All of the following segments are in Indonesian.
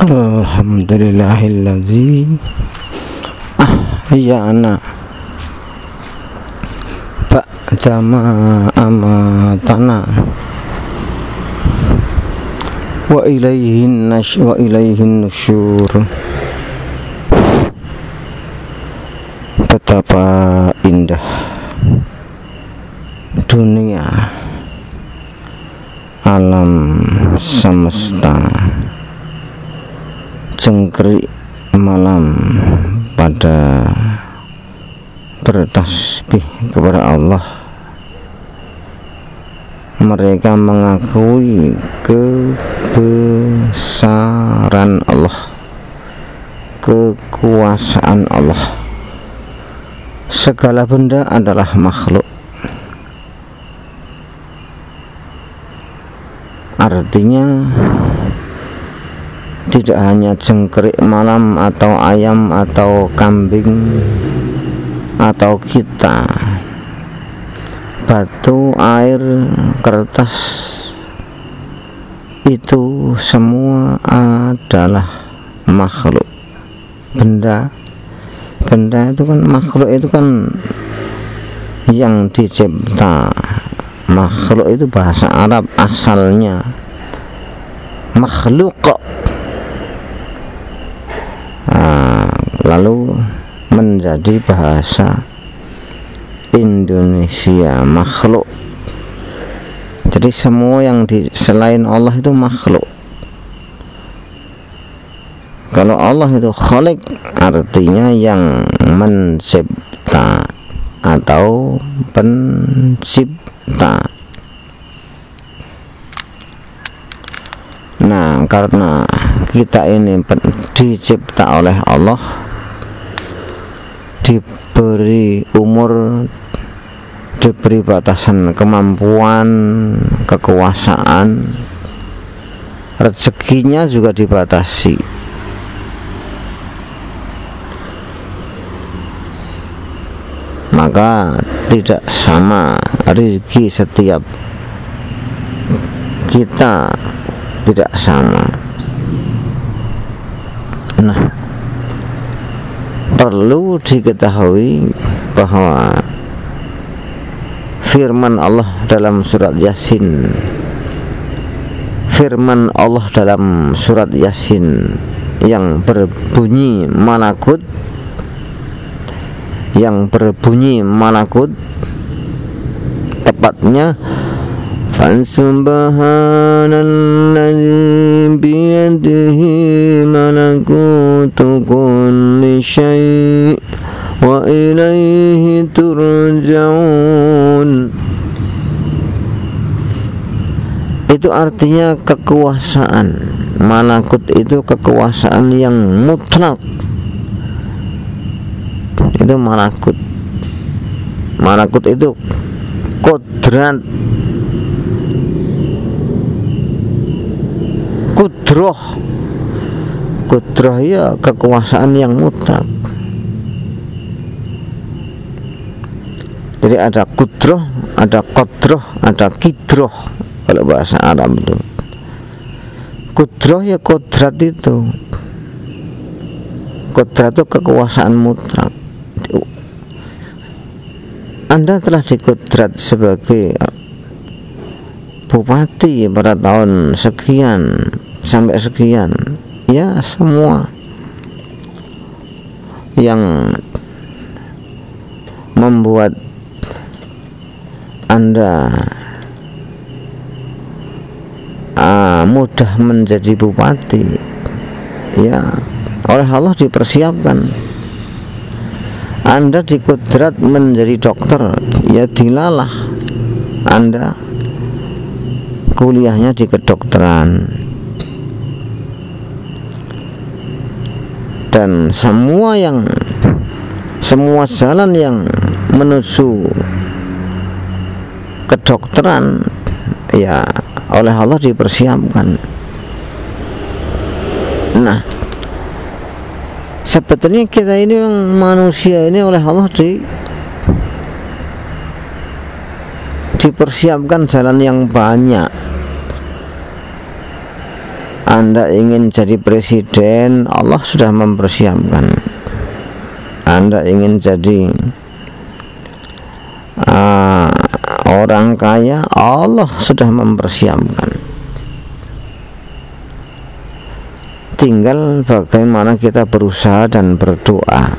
Alhamdulillahilladzi ahyana ba'da ma amatana wa ilaihin nash wa ilaihin nusyur betapa indah dunia alam semesta cengkrik malam pada bertasbih kepada Allah. Mereka mengakui kebesaran Allah kekuasaan Allah. Segala benda adalah makhluk. Artinya tidak hanya jengkrik malam atau ayam atau kambing atau kita. Batu air kertas itu semua adalah makhluk. Benda benda itu kan makhluk itu kan yang dicipta. Makhluk itu bahasa Arab asalnya makhluk lalu menjadi bahasa Indonesia makhluk. Jadi semua yang di selain Allah itu makhluk. Kalau Allah itu khalik artinya yang mencipta atau pencipta. Nah karena kita ini dicipta oleh Allah diberi umur diberi batasan kemampuan kekuasaan. Rezekinya juga dibatasi. Maka tidak sama rezeki setiap kita tidak sama. Nah perlu diketahui bahwa firman Allah dalam surat Yasin firman Allah dalam surat Yasin yang berbunyi malakut yang berbunyi malakut tepatnya فسبحان الذي بيده ملكوت كل شيء وإليه ترجعون itu artinya kekuasaan malakut itu kekuasaan yang mutlak itu malakut malakut itu kodrat Kudroh kudroh ya kekuasaan yang mutlak. Jadi ada kudroh ada kodroh ada kidroh kalau bahasa Arab itu. Kudroh ya kodrat itu. Kodrat itu kekuasaan mutlak. Anda telah dikodrat sebagai bupati pada tahun sekian sampai sekian. Ya semua yang membuat anda uh, mudah menjadi bupati ya oleh Allah dipersiapkan. Anda dikudrat menjadi dokter ya dilalah anda kuliahnya di kedokteran dan semua yang semua jalan yang menuju kedokteran ya oleh Allah dipersiapkan. Nah sebetulnya kita ini manusia ini oleh Allah di dipersiapkan jalan yang banyak anda ingin jadi presiden Allah sudah mempersiapkan. Anda ingin jadi uh, orang kaya Allah sudah mempersiapkan. Tinggal bagaimana kita berusaha dan berdoa.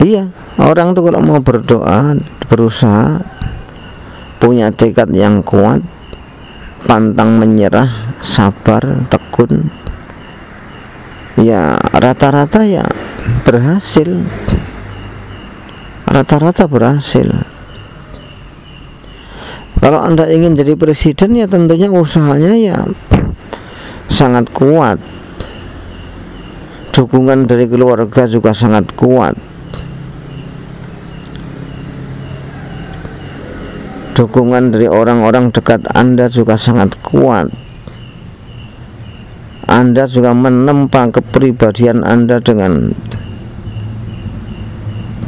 Iya orang tuh kalau mau berdoa berusaha punya tekad yang kuat pantang menyerah sabar tekun. Ya rata-rata ya berhasil. Rata-rata berhasil. Kalau anda ingin jadi presiden ya tentunya usahanya ya sangat kuat. Dukungan dari keluarga juga sangat kuat dukungan dari orang-orang dekat Anda juga sangat kuat. Anda juga menempa kepribadian Anda dengan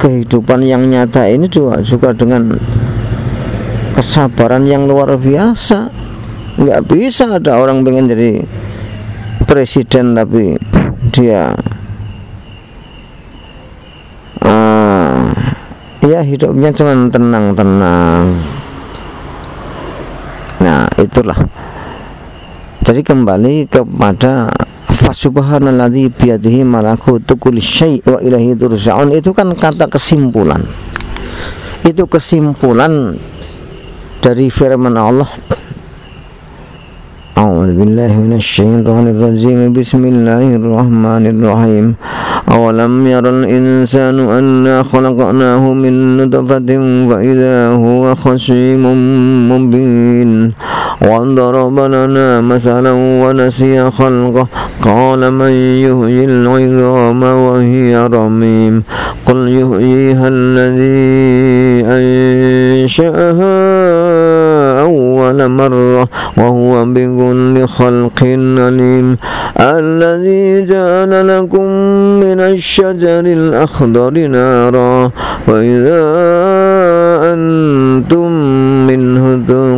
kehidupan yang nyata ini juga, juga dengan kesabaran yang luar biasa. Nggak bisa ada orang pengen jadi presiden tapi dia uh, ya hidupnya cuma tenang-tenang itulah. Jadi kembali kepada fasubhanalladzi biyadihi malakutu kulli syai' wa ilahi turja'un itu kan kata kesimpulan. Itu kesimpulan dari firman Allah أعوذ بالله من الشيطان الرجيم بسم الله الرحمن الرحيم أولم ير الإنسان أنا خلقناه من نطفة فإذا هو خصيم مبين وضرب لنا مثلا ونسي خلقه. قال من يهيي العظام وهي رميم. قل يهييها الذي أنشأها أول مرة وهو بكل خلق عليم. الذي جعل لكم من الشجر الأخضر نارا. وإذا أنتم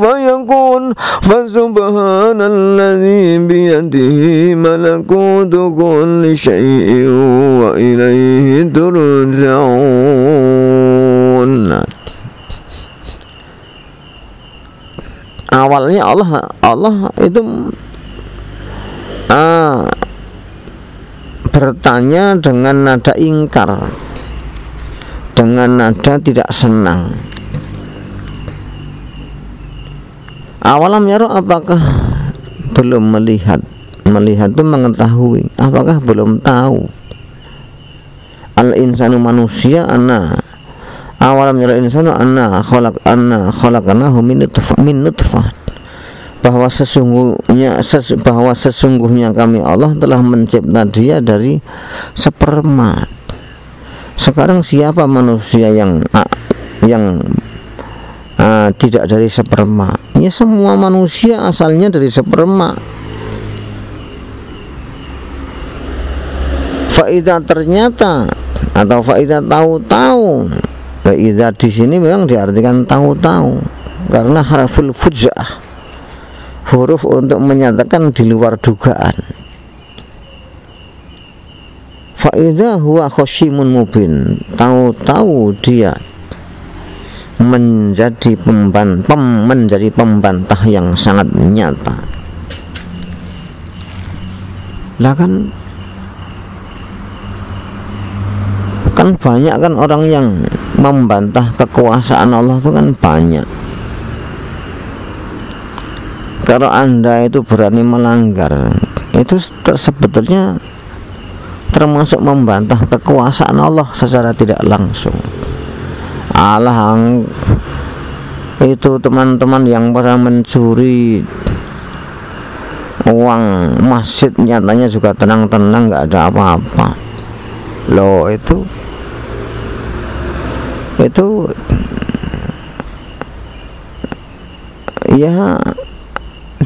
فيكون فسبحان الذي بيده ملكوت كل شيء وإليه ترجعون awalnya Allah Allah itu ah, bertanya dengan nada ingkar dengan nada tidak senang Awalam ya apakah belum melihat? Melihat itu mengetahui. Apakah belum tahu? Al insanu manusia anak awalam yara insanu anna khalaq anna khalaqnahu min nutfah min bahwa sesungguhnya ses, bahwa sesungguhnya kami Allah telah mencipta dia dari sperma sekarang siapa manusia yang yang uh, tidak dari sperma ya semua manusia asalnya dari sperma faidah ternyata atau faidah tahu-tahu. Faidah di sini memang diartikan tahu-tahu. Karena harful fujah huruf untuk menyatakan di luar dugaan. Faidah huwa khoshimun mubin tahu-tahu dia menjadi pemban, pem, menjadi pembantah yang sangat nyata. Lah kan kan banyak kan orang yang membantah kekuasaan Allah itu kan banyak kalau anda itu berani melanggar itu sebetulnya termasuk membantah kekuasaan Allah secara tidak langsung Allah itu teman-teman yang pernah mencuri uang masjid nyatanya juga tenang-tenang nggak ada apa-apa. Loh itu itu ya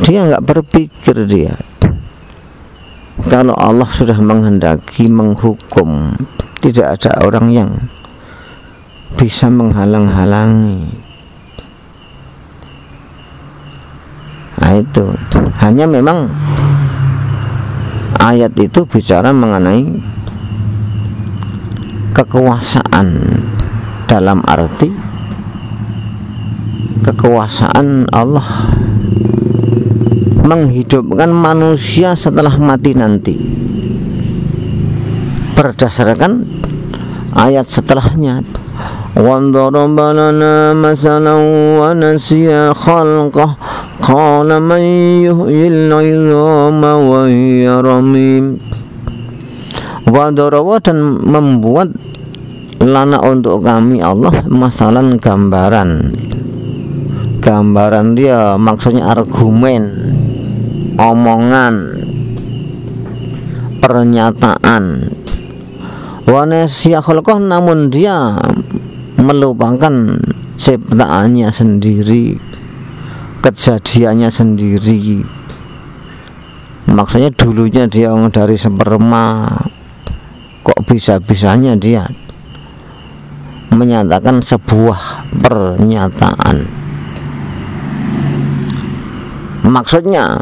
dia nggak berpikir dia. Kalau Allah sudah menghendaki menghukum tidak ada orang yang bisa menghalang-halangi. Nah itu. Hanya memang ayat itu bicara mengenai kekuasaan dalam arti kekuasaan Allah menghidupkan manusia setelah mati nanti. Berdasarkan ayat setelahnya وضرب لنا مثلا ونسي خلقه قال من يحيي العظام وهي رميم Wadarawa dan membuat lana untuk kami Allah masalah gambaran gambaran dia maksudnya argumen omongan pernyataan wanesya khalqah namun dia melupakan ciptaannya sendiri kejadiannya sendiri. Maksudnya dulunya dia dari sperma kok bisa-bisanya dia menyatakan sebuah pernyataan. Maksudnya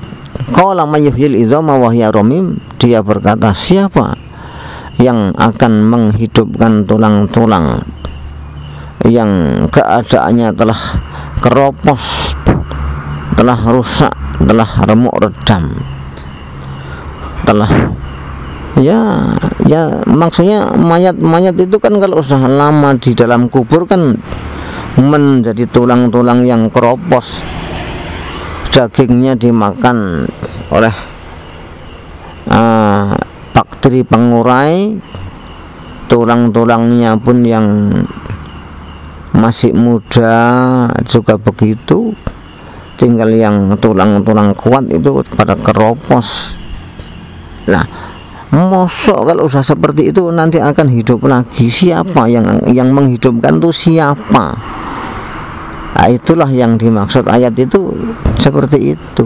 kalau mayuhil izama wahya romim dia berkata siapa yang akan menghidupkan tulang-tulang yang keadaannya telah keropos telah rusak telah remuk redam. Telah ya ya maksudnya mayat-mayat itu kan kalau sudah lama di dalam kubur kan menjadi tulang-tulang yang keropos. Dagingnya dimakan oleh uh, bakteri pengurai tulang-tulangnya pun yang masih muda juga begitu. Tinggal yang tulang-tulang kuat itu pada keropos. Nah mosok kalau usaha seperti itu nanti akan hidup lagi. Siapa yang yang menghidupkan itu siapa? Nah, itulah yang dimaksud ayat itu seperti itu.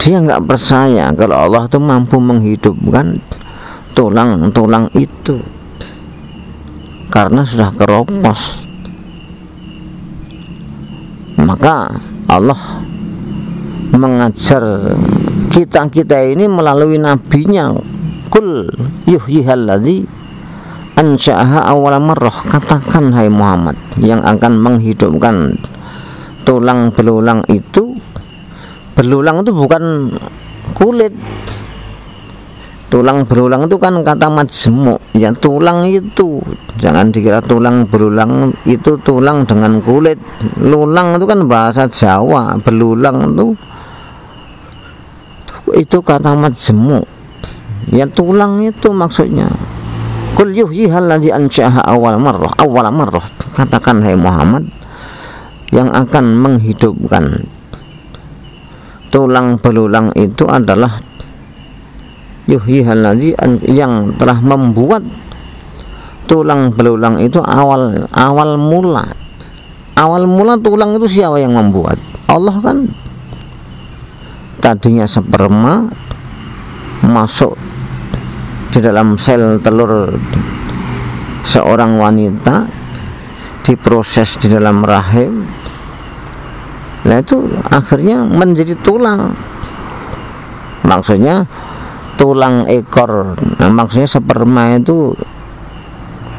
Dia nggak percaya kalau Allah itu mampu menghidupkan tulang-tulang itu karena sudah keropos. Maka Allah mengajar kita-kita ini melalui nabinya. Kul yuhyihalladzi ansya'aha awal marrah. Katakan hai Muhammad yang akan menghidupkan tulang belulang itu. Belulang itu bukan kulit tulang belulang itu kan kata majemuk ya tulang itu. Jangan dikira tulang belulang itu tulang dengan kulit. Lulang itu kan bahasa Jawa belulang itu. Itu kata majemuk ya tulang itu maksudnya. Kul yuhyihal ladzi ansyaha awal marrah. Awal marrah. Katakan hai Muhammad yang akan menghidupkan tulang belulang itu adalah yuhyihal ladzi yang telah membuat tulang belulang itu awal awal mula. Awal mula tulang itu siapa yang membuat? Allah kan? Tadinya sperma masuk di dalam sel telur seorang wanita diproses di dalam rahim. Nah itu akhirnya menjadi tulang. Maksudnya tulang ekor. Nah, maksudnya sperma itu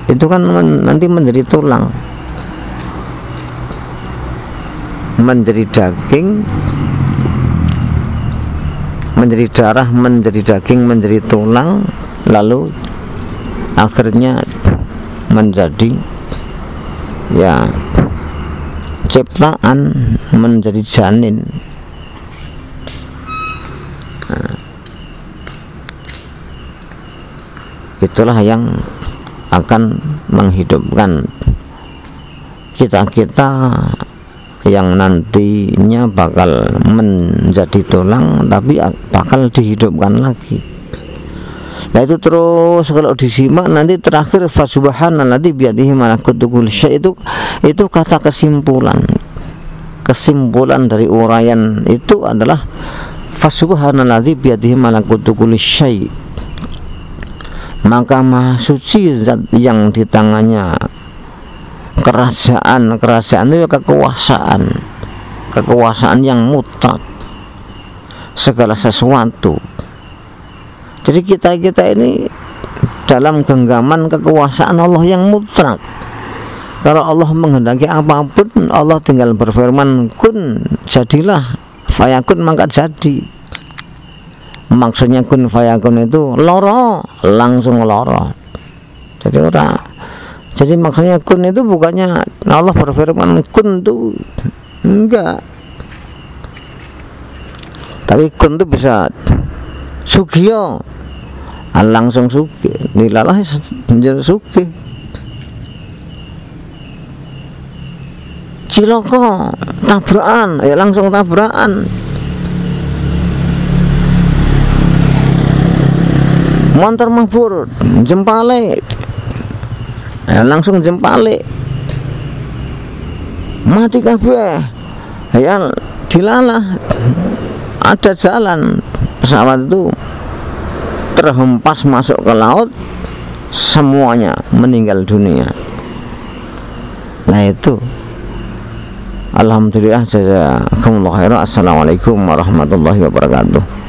itu kan nanti menjadi tulang. Menjadi daging menjadi darah menjadi daging menjadi tulang lalu akhirnya menjadi ya ciptaan menjadi janin itulah yang akan menghidupkan kita-kita yang nantinya bakal menjadi tulang tapi bakal dihidupkan lagi Nah itu terus kalau disimak nanti terakhir nanti biadihi malakutul syai itu itu kata kesimpulan. Kesimpulan dari uraian itu adalah nanti biadihi malakutul syai. Maka maha suci zat yang di tangannya. Kerajaan kerajaan itu kekuasaan. Kekuasaan yang mutlak. Segala sesuatu. Jadi kita-kita ini dalam genggaman kekuasaan Allah yang mutlak. Kalau Allah menghendaki apa pun, Allah tinggal berfirman kun jadilah. Fayakun maka jadi. Maksudnya kun fayakun itu loro, langsung loro. Jadi orang jadi maksudnya kun itu bukannya Allah berfirman kun itu enggak. Tapi kun itu bisa sugio. Langsung suki nilalah menjadi suki ciloko tabrakan. Ya langsung tabrakan motor mabur jempale. Ya langsung jempale. Mati kabeh. Ya dilalah. Ada jalan. Pesawat itu terhempas masuk ke laut semuanya meninggal dunia. Nah itu. Alhamdulillah khairan. Assalamualaikum warahmatullahi wabarakatuh